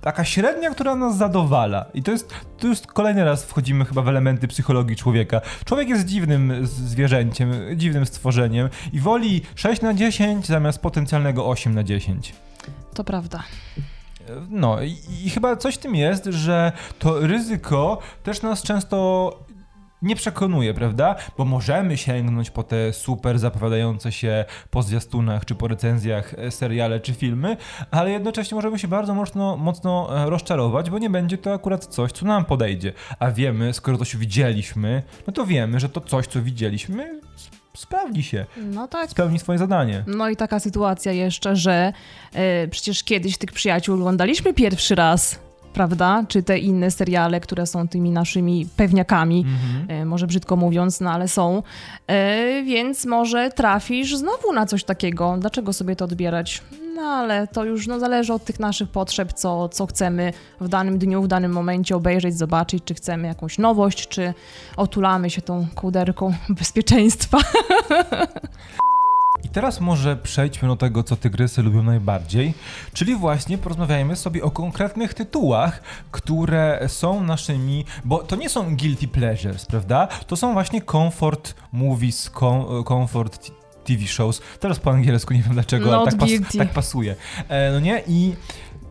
taka średnia, która nas zadowala. I to jest, to już kolejny raz wchodzimy chyba w elementy psychologii człowieka. Człowiek jest dziwnym zwierzęciem, dziwnym stworzeniem i woli 6 na 10 zamiast potencjalnego 8 na 10. To prawda. No i, i chyba coś w tym jest, że to ryzyko też nas często nie przekonuje, prawda? Bo możemy sięgnąć po te super zapowiadające się po zwiastunach czy po recenzjach e, seriale czy filmy, ale jednocześnie możemy się bardzo mocno, mocno e, rozczarować, bo nie będzie to akurat coś, co nam podejdzie. A wiemy, skoro coś widzieliśmy, no to wiemy, że to coś, co widzieliśmy, sprawdzi się. No tak. Spełni swoje zadanie. No i taka sytuacja jeszcze, że e, przecież kiedyś tych przyjaciół oglądaliśmy pierwszy raz prawda? Czy te inne seriale, które są tymi naszymi pewniakami, mhm. e, może brzydko mówiąc, no ale są. E, więc może trafisz znowu na coś takiego. Dlaczego sobie to odbierać? No ale to już no, zależy od tych naszych potrzeb, co, co chcemy w danym dniu, w danym momencie obejrzeć, zobaczyć, czy chcemy jakąś nowość, czy otulamy się tą kuderką *laughs* bezpieczeństwa. I teraz może przejdźmy do tego, co tygrysy lubią najbardziej, czyli właśnie porozmawiajmy sobie o konkretnych tytułach, które są naszymi, bo to nie są guilty pleasures, prawda? To są właśnie comfort movies, com, comfort TV shows. Teraz po angielsku, nie wiem dlaczego, ale tak, pas, tak pasuje. E, no nie? I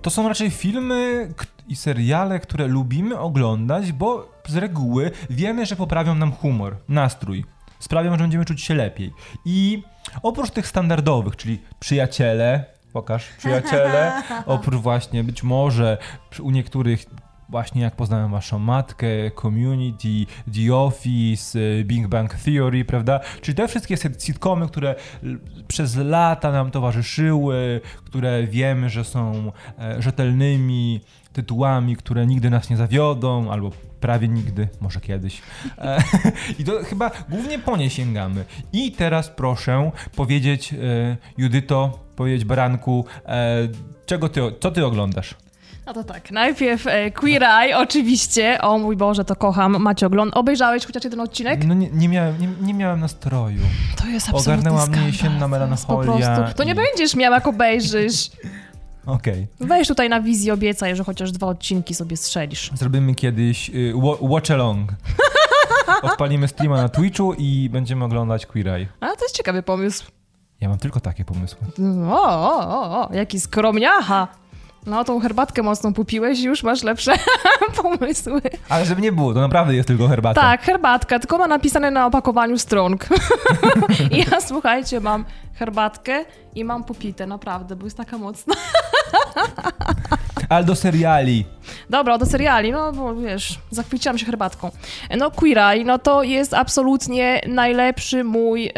to są raczej filmy i seriale, które lubimy oglądać, bo z reguły wiemy, że poprawią nam humor, nastrój sprawią, że będziemy czuć się lepiej. I oprócz tych standardowych, czyli przyjaciele, pokaż, przyjaciele, *laughs* oprócz właśnie być może u niektórych właśnie jak poznałem waszą matkę, Community, The Office, y, Big Bang Theory, prawda? Czyli te wszystkie sitcomy, które przez lata nam towarzyszyły, które wiemy, że są e, rzetelnymi tytułami, które nigdy nas nie zawiodą, albo prawie nigdy, może kiedyś. E, *laughs* I to chyba głównie po nie sięgamy. I teraz proszę powiedzieć, e, Judyto, powiedzieć Baranku, czego ty, co ty oglądasz? No to tak, najpierw e, Queer Eye, oczywiście. O mój Boże, to kocham. Macie ogląd. Obejrzałeś chociaż jeden odcinek? No nie, nie, miałem, nie, nie miałem nastroju. To jest absolutnie Ogarnęła mnie jesienna melancholia. To, to nie będziesz miał, jak obejrzysz. *laughs* Okej. Okay. Weź tutaj na wizję, obiecaj, że chociaż dwa odcinki sobie strzelisz. Zrobimy kiedyś y, watch along. *laughs* Odpalimy streama na Twitchu i będziemy oglądać Queer Eye. A to jest ciekawy pomysł. Ja mam tylko takie pomysły. O, o, o, o jaki skromniacha. No, tą herbatkę mocną pupiłeś i już masz lepsze *laughs* pomysły. Ale żeby nie było, to naprawdę jest tylko herbatka. Tak, herbatka, tylko ma napisane na opakowaniu strong. *laughs* I ja, słuchajcie, mam herbatkę i mam pupitę, naprawdę, bo jest taka mocna. *laughs* Ale do seriali. Dobra, do seriali, no bo wiesz, zachwyciłam się herbatką. No Queer Eye, no to jest absolutnie najlepszy mój... Yy...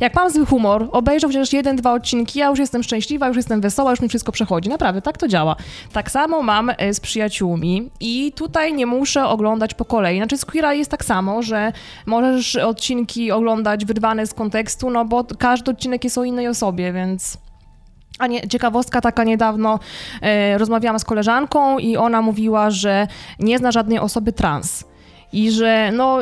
Jak mam zły humor, obejrzał chociaż jeden, dwa odcinki, ja już jestem szczęśliwa, już jestem wesoła, już mi wszystko przechodzi. Naprawdę, tak to działa. Tak samo mam e, z przyjaciółmi i tutaj nie muszę oglądać po kolei. Znaczy z Queer Eye jest tak samo, że możesz odcinki oglądać wyrwane z kontekstu, no bo każdy odcinek jest o innej osobie, więc... A nie, ciekawostka taka niedawno e, rozmawiałam z koleżanką i ona mówiła, że nie zna żadnej osoby trans i że no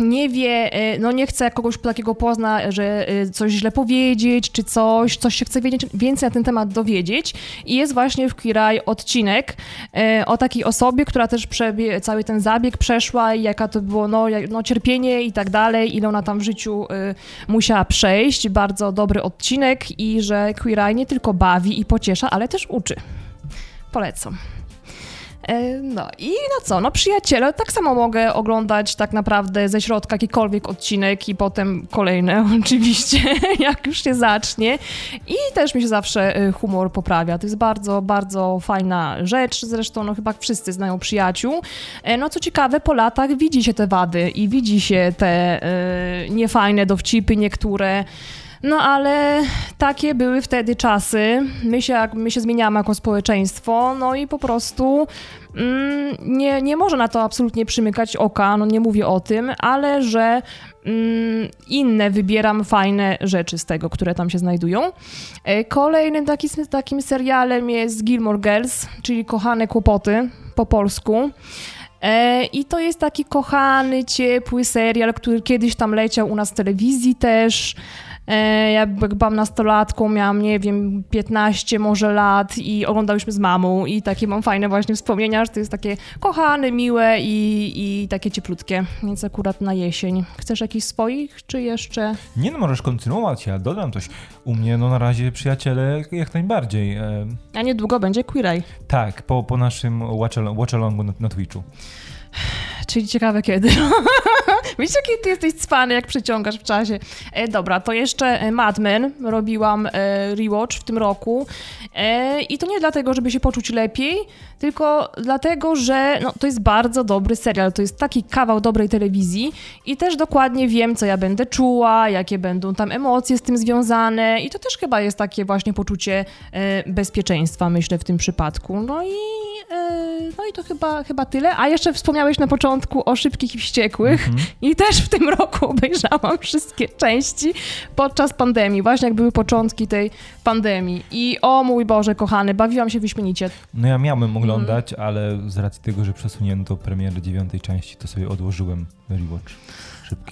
nie wie, e, no nie chce kogoś takiego pozna, że e, coś źle powiedzieć, czy coś, coś się chce wiedzieć, więcej na ten temat dowiedzieć i jest właśnie w Queer odcinek e, o takiej osobie, która też przebie, cały ten zabieg przeszła i jaka to było no, no cierpienie i tak dalej, ile ona tam w życiu musiała przejść, bardzo dobry odcinek i że Queer nie tylko bawi i pociesza, ale też uczy. Polecam. E, no i no co, no przyjaciele, tak samo mogę oglądać tak naprawdę ze środka jakikolwiek odcinek i potem kolejne *laughs* oczywiście, jak już się zacznie. I też mi się zawsze e, humor poprawia. To jest bardzo, bardzo fajna rzecz. Zresztą no chyba wszyscy znają przyjaciół. E, no co ciekawe, po latach widzi się te wady i widzi się te niefajne dowcipy niektóre. No ale takie były wtedy czasy. My się, my się zmieniamy jako społeczeństwo, no i po prostu mm, nie, nie może na to absolutnie przymykać oka, no nie mówię o tym, ale że mm, inne wybieram fajne rzeczy z tego, które tam się znajdują. E, kolejnym taki, takim serialem jest Gilmore Girls, czyli Kochane Kłopoty po polsku. E, I to jest taki kochany, ciepły serial, który kiedyś tam leciał u nas w telewizji też. E, jak byłam nastolatką, miałam, nie wiem, 15 może lat i oglądałyśmy z mamą i takie mam fajne właśnie wspomnienia, że to jest takie kochane, miłe i, i takie cieplutkie, więc akurat na jesień. Chcesz jakiś swoich, czy jeszcze? Nie no, możesz kontynuować, ja dodam coś. U mnie no na razie przyjaciele jak najbardziej. E, A niedługo będzie Queer Eye. Tak, po, po naszym watch-alongu na, na Twitchu. Czyli ciekawe kiedy. *laughs* Wiesz, jaki ty jesteś cwany, jak przeciągasz w czasie. E, dobra, to jeszcze e, Mad Men. Robiłam e, rewatch w tym roku. E, I to nie dlatego, żeby się poczuć lepiej, tylko dlatego, że no, to jest bardzo dobry serial. To jest taki kawał dobrej telewizji i też dokładnie wiem, co ja będę czuła, jakie będą tam emocje z tym związane. I to też chyba jest takie właśnie poczucie e, bezpieczeństwa, myślę, w tym przypadku. No i, e, no i to chyba, chyba tyle. A jeszcze wspomniałeś na początku o szybkich i wściekłych. -hmm. I też w tym roku obejrzałam wszystkie części podczas pandemii, właśnie jak były początki tej pandemii. I o mój Boże, kochany, bawiłam się wyśmienicie. No ja miałem oglądać, mm. ale z racji tego, że przesunięto premierę dziewiątej części, to sobie odłożyłem rewatch.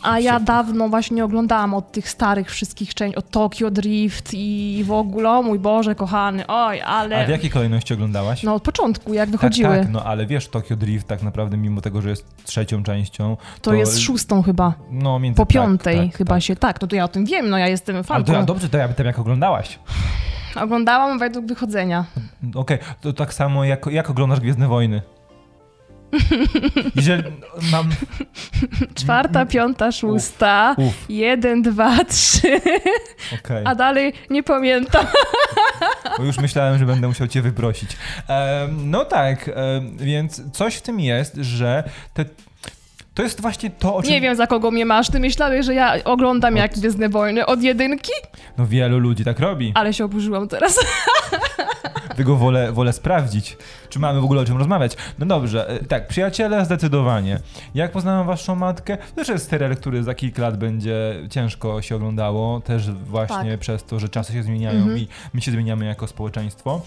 A ja dawno właśnie oglądałam od tych starych wszystkich części, od Tokyo Drift i w ogóle, o mój Boże, kochany, oj, ale... A w jakiej kolejności oglądałaś? No od początku, jak wychodziły. Tak, tak, no ale wiesz, Tokyo Drift tak naprawdę, mimo tego, że jest trzecią częścią... To, to jest szóstą chyba. No, między... Po tak, piątej tak, chyba tak. się, tak, no to ja o tym wiem, no ja jestem fanką. Ale to dobrze, to ja pytam, jak oglądałaś. Oglądałam według wychodzenia. Okej, okay, to tak samo jak, jak oglądasz Gwiezdne Wojny? Jeżeli mam... Czwarta, piąta, szósta. Uf, uf. Jeden, dwa, trzy. Okay. A dalej nie pamiętam. Bo już myślałem, że będę musiał cię wyprosić. no tak, więc coś w tym jest, że te to jest właśnie to, o czym... Nie wiem, za kogo mnie masz. Ty myślałeś, że ja oglądam od... jak Gwiezdne Wojny od jedynki? No wielu ludzi tak robi. Ale się oburzyłam teraz. *laughs* Tego wolę, wolę sprawdzić, czy mamy w ogóle o czym rozmawiać. No dobrze, e, tak, przyjaciele zdecydowanie. Jak poznałem waszą matkę? To też jest serial, który za kilka lat będzie ciężko się oglądało, też właśnie tak. przez to, że czasy się zmieniają mhm. i my się zmieniamy jako społeczeństwo.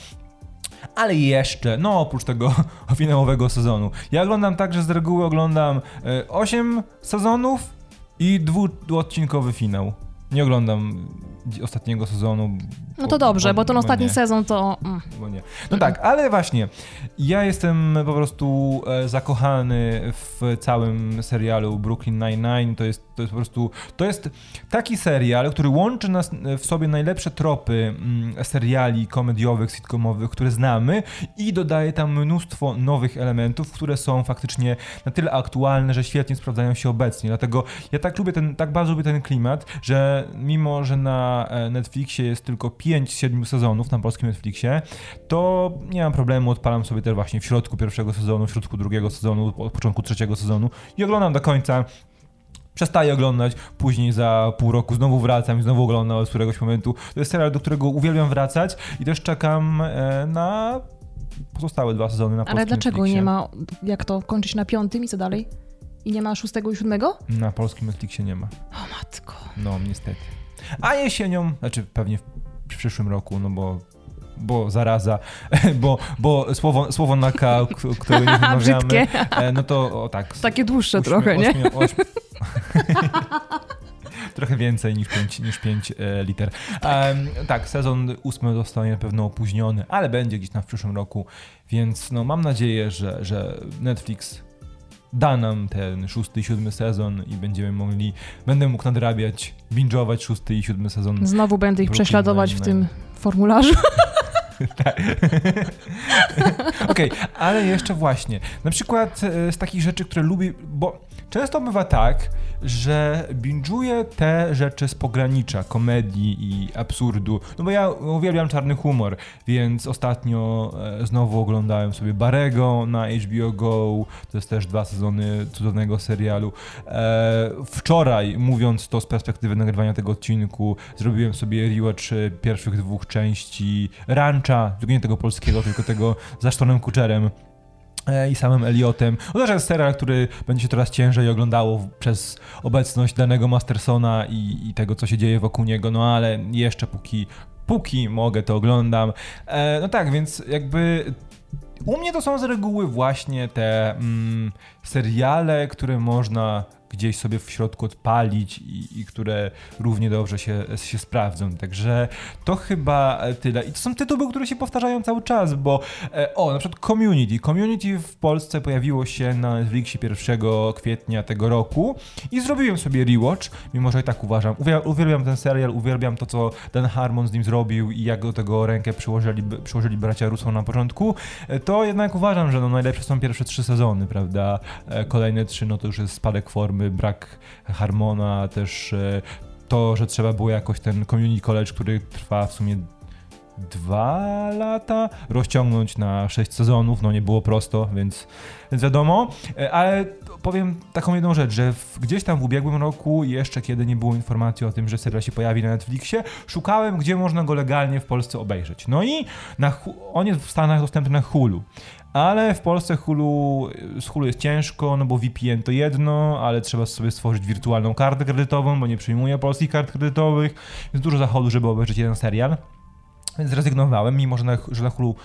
Ale jeszcze, no oprócz tego *laughs* finałowego sezonu. Ja oglądam tak, że z reguły oglądam 8 e, sezonów i dwuodcinkowy finał. Nie oglądam ostatniego sezonu. No to dobrze, bo, bo ten bo ostatni nie. sezon to. Mm. Bo nie. No tak, ale właśnie, ja jestem po prostu e, zakochany w całym serialu Brooklyn Nine-Nine. To jest, to jest po prostu. To jest taki serial, który łączy nas w sobie najlepsze tropy mm, seriali komediowych, sitcomowych, które znamy i dodaje tam mnóstwo nowych elementów, które są faktycznie na tyle aktualne, że świetnie sprawdzają się obecnie. Dlatego ja tak lubię ten, tak bardzo lubię ten klimat, że mimo, że na na e, Netflixie jest tylko 5 z 7 sezonów na polskim Netflixie, to nie mam problemu, odpalam sobie też właśnie w środku pierwszego sezonu, w środku drugiego sezonu, od początku trzeciego sezonu i oglądam do końca przestaję oglądać, później za pół roku znowu wracam i znowu oglądam od któregoś momentu. To jest serial, do którego uwielbiam wracać i też czekam e, na pozostałe dwa sezony na Ale dlaczego Netflixie. nie ma, jak to, kończy się na piątym i co dalej? I nie ma szóstego i siódmego? Na polskim Netflixie nie ma. O matko. No, niestety. A jesienią, znaczy pewnie w przyszłym roku, no bo bo zaraza, *laughs* bo, bo słowo, słowo na K, k- którego nie wymawiamy, no to o tak. Takie dłuższe ośmiu- trochę, nie? ośmiu- *laughs* ośmiu- Trochę więcej niż 5 niż pięć, e, liter. Tak. tak, sezon ósmy zostanie na pewno opóźniony, ale będzie gdzieś tam w przyszłym roku, więc no, mam nadzieję, że, że Netflix da nam ten szósty i siódmy sezon i będziemy mogli, będę mógł nadrabiać, binge'ować szósty i siódmy sezon. Znowu będę ich Brooklyn prześladować w tym formularzu. *laughs* *laughs* Okej, ale jeszcze właśnie, na przykład e, z takich rzeczy, które lubię, bo często bywa tak, że binge'uję te rzeczy z pogranicza komedii i absurdu, no bo ja uwielbiam czarny humor, więc ostatnio e, znowu oglądałem sobie Barego na HBO Go, to jest też dwa sezony cudownego serialu. E, wczoraj, mówiąc to z perspektywy nagrywania tego odcinku, zrobiłem sobie rewatch e, pierwszych dwóch części Rancha, tylko nie tego polskiego, tylko tego z Ashtonem Kutcherem e, i samym Eliotem. Jest serial, który będzie się coraz ciężej oglądało przez obecność danego Mastersona i, i tego, co się dzieje wokół niego, no ale jeszcze póki, póki mogę, to oglądam. E, no tak, więc jakby u mnie to są z reguły właśnie te mm, seriale, które można gdzieś sobie w środku odpalić i, i które równie dobrze się, się sprawdzą. Także to chyba tyle. I to są tytuły, które się powtarzają cały czas, bo e, o, na przykład Community. Community w Polsce pojawiło się na Netflixie 1 kwietnia tego roku i zrobiłem sobie rewatch, mimo że i tak uważam, uwiel- uwielbiam ten serial, uwielbiam to, co Dan Harmon z nim zrobił i jak do tego rękę przyłożyli, przyłożyli bracia Russo na początku, e, to jednak uważam, że no najlepsze są pierwsze trzy sezony, prawda? E, Kolejne trzy, no to już jest spadek formy, brak Harmona, też e, to, że trzeba było jakoś ten community college, który trwa w sumie dwa lata, rozciągnąć na sześć sezonów, no nie było prosto, więc, więc wiadomo, E, ale powiem taką jedną rzecz, że w, gdzieś tam w ubiegłym roku, jeszcze kiedy nie było informacji o tym, że serial się pojawi na Netflixie, szukałem, gdzie można go legalnie w Polsce obejrzeć. No i na, on jest w Stanach dostępny na Hulu. Ale w Polsce Hulu, z Hulu jest ciężko, no bo VPN to jedno, ale trzeba sobie stworzyć wirtualną kartę kredytową, bo nie przyjmuje polskich kart kredytowych, więc dużo zachodu, żeby obejrzeć jeden serial. Więc zrezygnowałem, mimo że na, że na Hulu,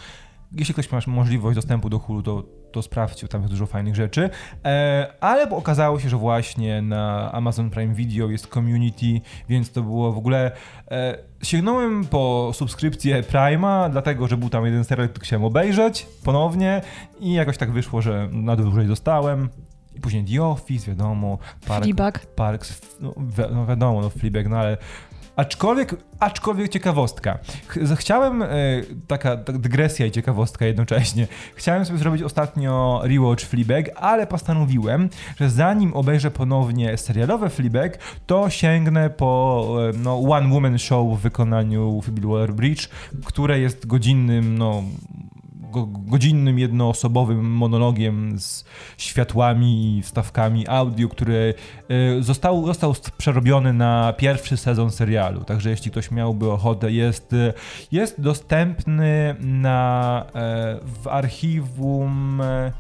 jeśli ktoś ma możliwość dostępu do Hulu, to, to sprawdźcie, tam jest dużo fajnych rzeczy. E, ale okazało się, że właśnie na Amazon Prime Video jest community, więc to było w ogóle... E, sięgnąłem po subskrypcję Prime'a, dlatego, że był tam jeden serial, który chciałem obejrzeć ponownie i jakoś tak wyszło, że na dłużej dostałem. I później The Office, wiadomo, Park, Fleabag. Parks, no, wi- no wiadomo, no Fleabag, no ale Aczkolwiek, aczkolwiek ciekawostka. Ch- Chciałem, e, taka, dygresja i ciekawostka jednocześnie. Chciałem sobie zrobić ostatnio rewatch Fleabag, ale postanowiłem, że zanim obejrzę ponownie serialowe Fleabag, to sięgnę po e, no, One Woman Show w wykonaniu Phoebe Waller-Bridge, które jest godzinnym, no godzinnym, jednoosobowym monologiem z światłami i wstawkami audio, który y, został, został st- przerobiony na pierwszy sezon serialu. Także jeśli ktoś miałby ochotę, jest, jest dostępny na, e, w archiwum e,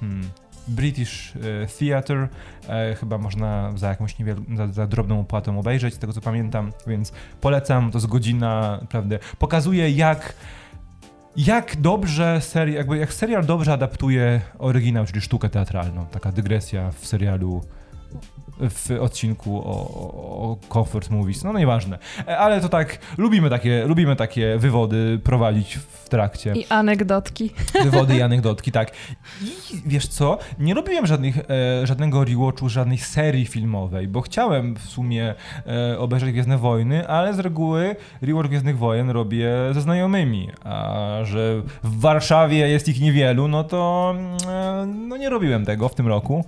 hmm, British e, Theatre. E, chyba można za jakąś niewiel- za, za drobną opłatą obejrzeć, z tego co pamiętam, więc polecam, to jest godzina, naprawdę. Pokazuje jak jak dobrze serial, jakby jak serial dobrze adaptuje oryginał, czyli sztukę teatralną. Taka dygresja w serialu, w odcinku o, o, comfort movies. No nieważne. Ale to tak, lubimy takie, lubimy takie wywody prowadzić w trakcie. I anegdotki. Wywody i *laughs* anegdotki, tak. I wiesz co? Nie robiłem żadnych, e, żadnego rewatchu, żadnej serii filmowej, bo chciałem w sumie e, obejrzeć Gwiezdne Wojny, ale z reguły rewatch Gwiezdnych Wojen robię ze znajomymi, a że w Warszawie jest ich niewielu, no to mm, e, no nie robiłem tego w tym roku.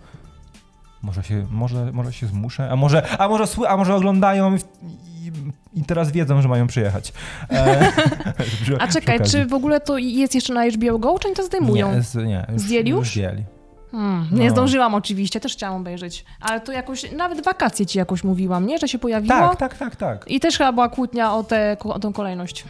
Może się, może, może się zmuszę, a może, a może, a może oglądają i, i, i teraz wiedzą, że mają przyjechać. E, *laughs* A czekaj, czy w ogóle to jest jeszcze na HBO Go, czy oni to zdejmują? Nie, z, nie już, Zdjęli już zdjęli. Hmm, nie no. zdążyłam oczywiście, też chciałam obejrzeć, ale to jakoś, nawet wakacje ci jakoś mówiłam, nie? Że się pojawiło? Tak, tak, tak, tak. I też chyba była kłótnia o, tę o tą kolejność.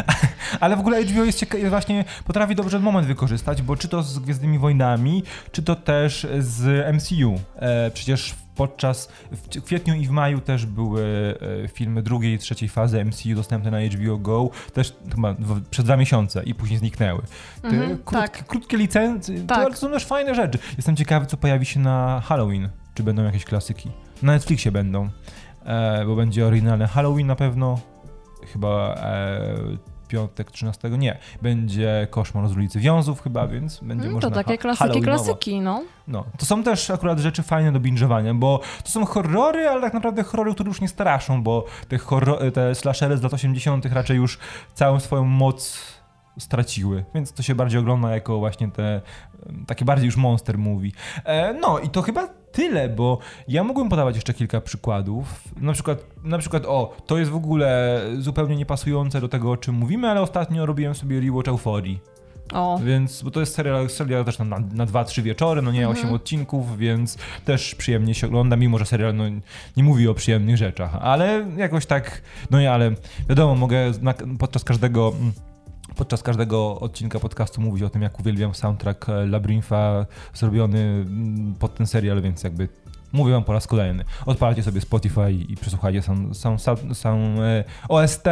*laughs* ale w ogóle HBO jest cieka- właśnie potrafi dobrze moment wykorzystać, bo czy to z Gwiezdnymi Wojnami, czy to też z MCU. E, przecież Podczas, w kwietniu i w maju też były e, filmy drugiej i trzeciej fazy MCU dostępne na HBO Go, też chyba przez dwa miesiące i później zniknęły. Mm krótkie, tak. krótkie licencje, tak. to są też fajne rzeczy. Jestem ciekawy, co pojawi się na Halloween. Czy będą jakieś klasyki? Na Netflixie będą, e, bo będzie oryginalny Halloween na pewno, chyba e, piątek 13, nie. Będzie Koszmar z ulicy Wiązów chyba, więc będzie hmm, można To takie klasyki, klasyki, no. No, to są też akurat rzeczy fajne do binge'owania, bo to są horrory, ale tak naprawdę horrory, które już nie straszą, bo te, horror, te slashery z lat 80 raczej już całą swoją moc straciły, więc to się bardziej ogląda jako właśnie te takie bardziej już monster movie. E, no i to chyba tyle, bo ja mógłbym podawać jeszcze kilka przykładów. Na przykład, na przykład, o, to jest w ogóle zupełnie niepasujące do tego, o czym mówimy, ale ostatnio robiłem sobie rewatch Euforii. O. Więc, bo to jest serial, serial też na, na, na 2-3 wieczory, no nie mhm. 8 odcinków, więc też przyjemnie się ogląda, mimo że serial no, nie mówi o przyjemnych rzeczach, ale jakoś tak, no nie, ale wiadomo, mogę na, podczas każdego mm, podczas każdego odcinka podcastu mówić o tym, jak uwielbiam soundtrack e, Labrinfa zrobiony mm, pod ten serial, więc jakby mówię wam po raz kolejny. Odpalcie sobie Spotify i przesłuchajcie sam, sam, sam, sam e, OST.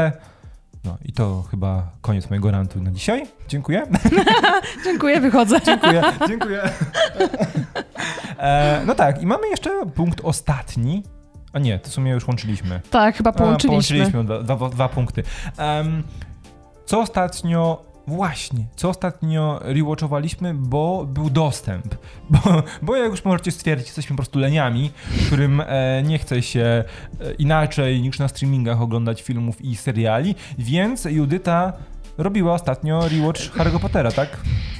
No i to chyba koniec mojego rantu na dzisiaj. Dziękuję. *laughs* dziękuję, wychodzę. dziękuję, *laughs* dziękuję. E, no tak, i mamy jeszcze punkt ostatni. A nie, to w sumie już łączyliśmy. Tak, chyba połączyliśmy. A, połączyliśmy dwa, dwa, dwa punkty. Um, co ostatnio Właśnie, co ostatnio rewatchowaliśmy, bo był dostęp. *laughs* Bo, bo jak już możecie stwierdzić, jesteśmy po prostu leniami, którym e, nie chce się e, inaczej niż na streamingach oglądać filmów i seriali, więc Judyta robiła ostatnio rewatch Harry'ego Pottera, tak?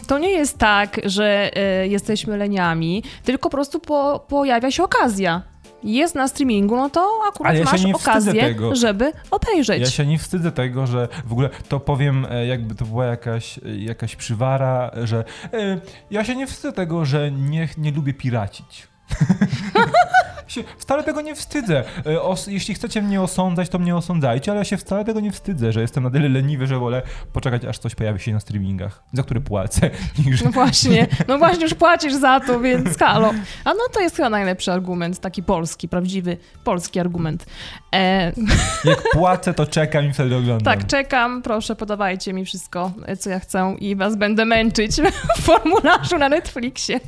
To nie jest tak, że e, jesteśmy leniami, tylko po prostu po, pojawia się okazja jest na streamingu, no to akurat ja masz okazję, żeby obejrzeć. Ja się nie wstydzę tego, że w ogóle to powiem, e, jakby to była jakaś, e, jakaś przywara, że e, ja się nie wstydzę tego, że nie, nie lubię piracić. *laughs* wcale tego nie wstydzę. E, os, jeśli chcecie mnie osądzać, to mnie osądzajcie, ale ja się wcale tego nie wstydzę, że jestem na tyle leniwy, że wolę poczekać, aż coś pojawi się na streamingach, za który płacę. *laughs* Niż... No właśnie, no właśnie już płacisz za to, więc halo. A no to jest chyba najlepszy argument, taki polski, prawdziwy polski argument. E... *laughs* Jak płacę, to czekam i wtedy oglądam. Tak, czekam, proszę, podawajcie mi wszystko, co ja chcę i was będę męczyć w formularzu na Netflixie.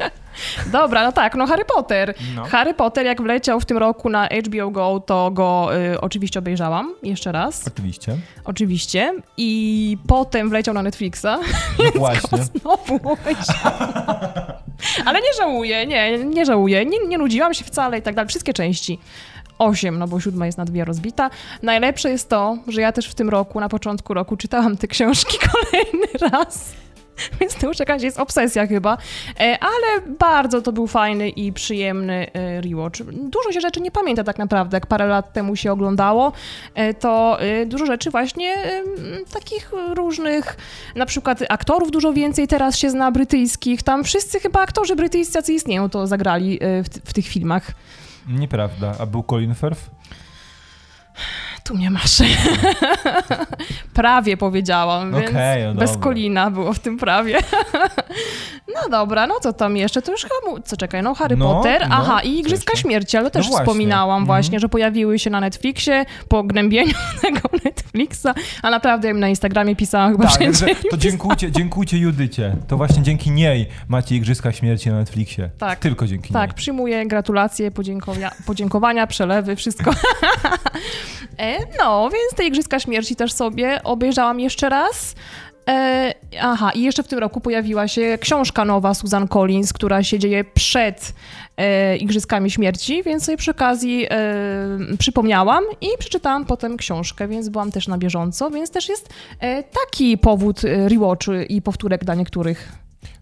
Dobra, no tak, no Harry Potter. No. Harry Potter, jak wleciał w tym roku na HBO Go, to go y, oczywiście obejrzałam jeszcze raz. Oczywiście. Oczywiście. I potem wleciał na Netflixa. *laughs* No właśnie. znowu. Ale nie żałuję, nie, nie żałuję. Nie, nie nudziłam się wcale i tak dalej. Wszystkie części. Osiem, no bo siódma jest na dwie rozbita. Najlepsze jest to, że ja też w tym roku, na początku roku, czytałam te książki *laughs* kolejny raz. *laughs* Więc to już jakaś jest obsesja chyba. E, ale bardzo to był fajny i przyjemny e, rewatch. Dużo się rzeczy nie pamięta tak naprawdę, jak parę lat temu się oglądało, e, to dużo rzeczy właśnie takich różnych, na przykład aktorów dużo więcej teraz się zna brytyjskich. Tam wszyscy chyba aktorzy brytyjscy, jacy istnieją, to zagrali w, w tych filmach. Nieprawda. A był Colin Firth? Tu mnie masz. *laughs* prawie powiedziałam, więc okay, no bez Kolina było w tym prawie. *laughs* no dobra, no co tam jeszcze? To już chyba, co czekaj, no Harry no, Potter, no, aha i Igrzyska Śmierci, ale też no właśnie. wspominałam mm. właśnie, że pojawiły się na Netflixie po gnębieniu *laughs* tego Netflixa, a naprawdę im na Instagramie pisałam chyba tak, wszędzie. To dziękujcie, dziękujcie Judycie. To właśnie dzięki niej macie Igrzyska Śmierci na Netflixie. Tak. Tylko dzięki tak, niej. Tak, przyjmuję gratulacje, podziękowania, podziękowania przelewy, wszystko. E, no, więc te Igrzyska Śmierci też sobie obejrzałam jeszcze raz. E, aha, i jeszcze w tym roku pojawiła się książka nowa Susan Collins, która się dzieje przed e, Igrzyskami Śmierci, więc sobie przy okazji e, przypomniałam i przeczytałam potem książkę, więc byłam też na bieżąco, więc też jest e, taki powód e, rewatch i powtórek dla niektórych.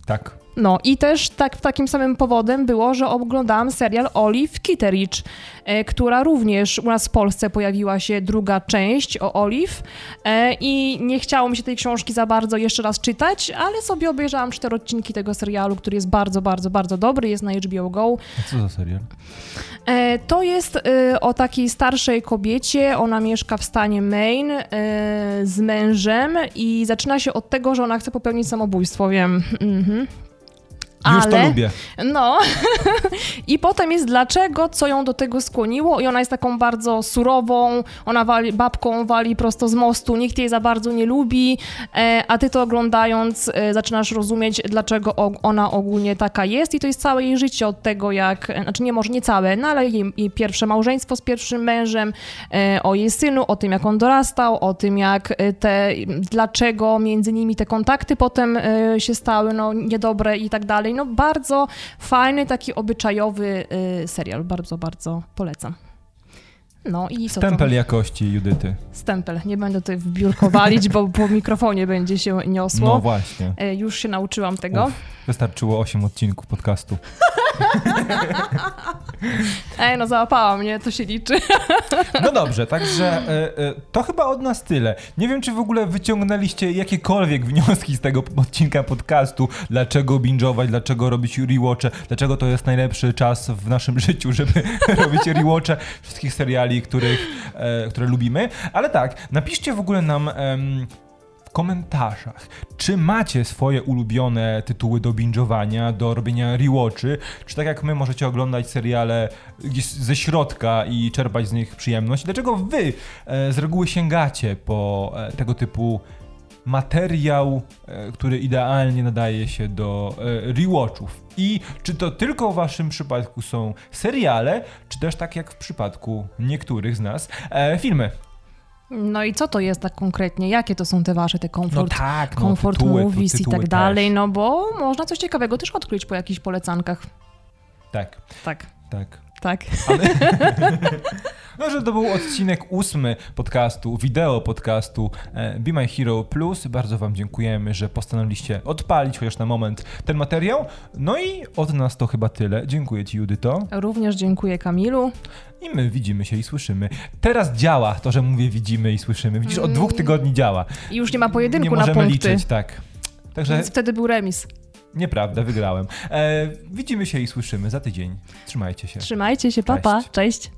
Tak, No i też tak, takim samym powodem było, że oglądałam serial Olive Kitteridge, e, która również u nas w Polsce pojawiła się druga część o Olive e, i nie chciało mi się tej książki za bardzo jeszcze raz czytać, ale sobie obejrzałam cztery odcinki tego serialu, który jest bardzo, bardzo, bardzo dobry, jest na HBO Go. A co za serial? E, to jest e, o takiej starszej kobiecie. Ona mieszka w stanie Maine e, z mężem i zaczyna się od tego, że ona chce popełnić samobójstwo, wiem. Mhm. Już to lubię. No. *laughs* I potem jest dlaczego, co ją do tego skłoniło i ona jest taką bardzo surową, ona wali, babką wali prosto z mostu, nikt jej za bardzo nie lubi, e, a ty to oglądając e, zaczynasz rozumieć, dlaczego ona ogólnie taka jest i to jest całe jej życie od tego, jak, e, znaczy nie może nie całe, no ale jej, jej pierwsze małżeństwo z pierwszym mężem, o jej synu, o tym, jak on dorastał, o tym, jak te, dlaczego między nimi te kontakty potem się stały, no niedobre i tak dalej no bardzo fajny, taki obyczajowy y, serial. Bardzo, bardzo polecam. No i co Stempel to? jakości Judyty. Stempel. Nie będę tutaj wbiórko walić, bo po mikrofonie będzie się niosło. No właśnie. Y, już się nauczyłam tego. Uf, wystarczyło 8 odcinków podcastu. *laughs* *laughs* Ej, no załapała mnie, to się liczy. *laughs* No dobrze, także y, y, to chyba od nas tyle. Nie wiem, czy w ogóle wyciągnęliście jakiekolwiek wnioski z tego odcinka podcastu. Dlaczego binge'ować, dlaczego robić rewatche, dlaczego to jest najlepszy czas w naszym *laughs* życiu, żeby robić rewatche wszystkich seriali, których, y, które lubimy. Ale tak, napiszcie w ogóle nam komentarzach. Czy macie swoje ulubione tytuły do binge'owania, do robienia rewatchy, czy tak jak my możecie oglądać seriale ze środka i czerpać z nich przyjemność? Dlaczego wy e, z reguły sięgacie po e, tego typu materiał, e, który idealnie nadaje się do rewatchów? I czy to tylko w waszym przypadku są seriale, czy też tak jak w przypadku niektórych z nas, filmy? No i co to jest tak konkretnie? Jakie to są te wasze, te komfort, no tak, no, comfort tytuły, movies i tak dalej? No bo można coś ciekawego też odkryć po jakichś polecankach. Tak. Tak. Tak. Tak. Ale... *laughs* no, że to był odcinek ósmy podcastu, wideo podcastu e, Be My Hero Plus. Bardzo Wam dziękujemy, że postanowiliście odpalić chociaż na moment ten materiał. No i od nas to chyba tyle. Dziękuję Ci, Judyto. Również dziękuję Kamilu. I my widzimy się i słyszymy. Teraz działa to, że mówię widzimy i słyszymy. Widzisz, od dwóch tygodni działa. I już nie ma pojedynku nie na punkty. możemy liczyć, tak. Także... Więc wtedy był remis. Nieprawda, wygrałem. E, widzimy się i słyszymy za tydzień. Trzymajcie się. Trzymajcie się, papa. Cześć. Cześć.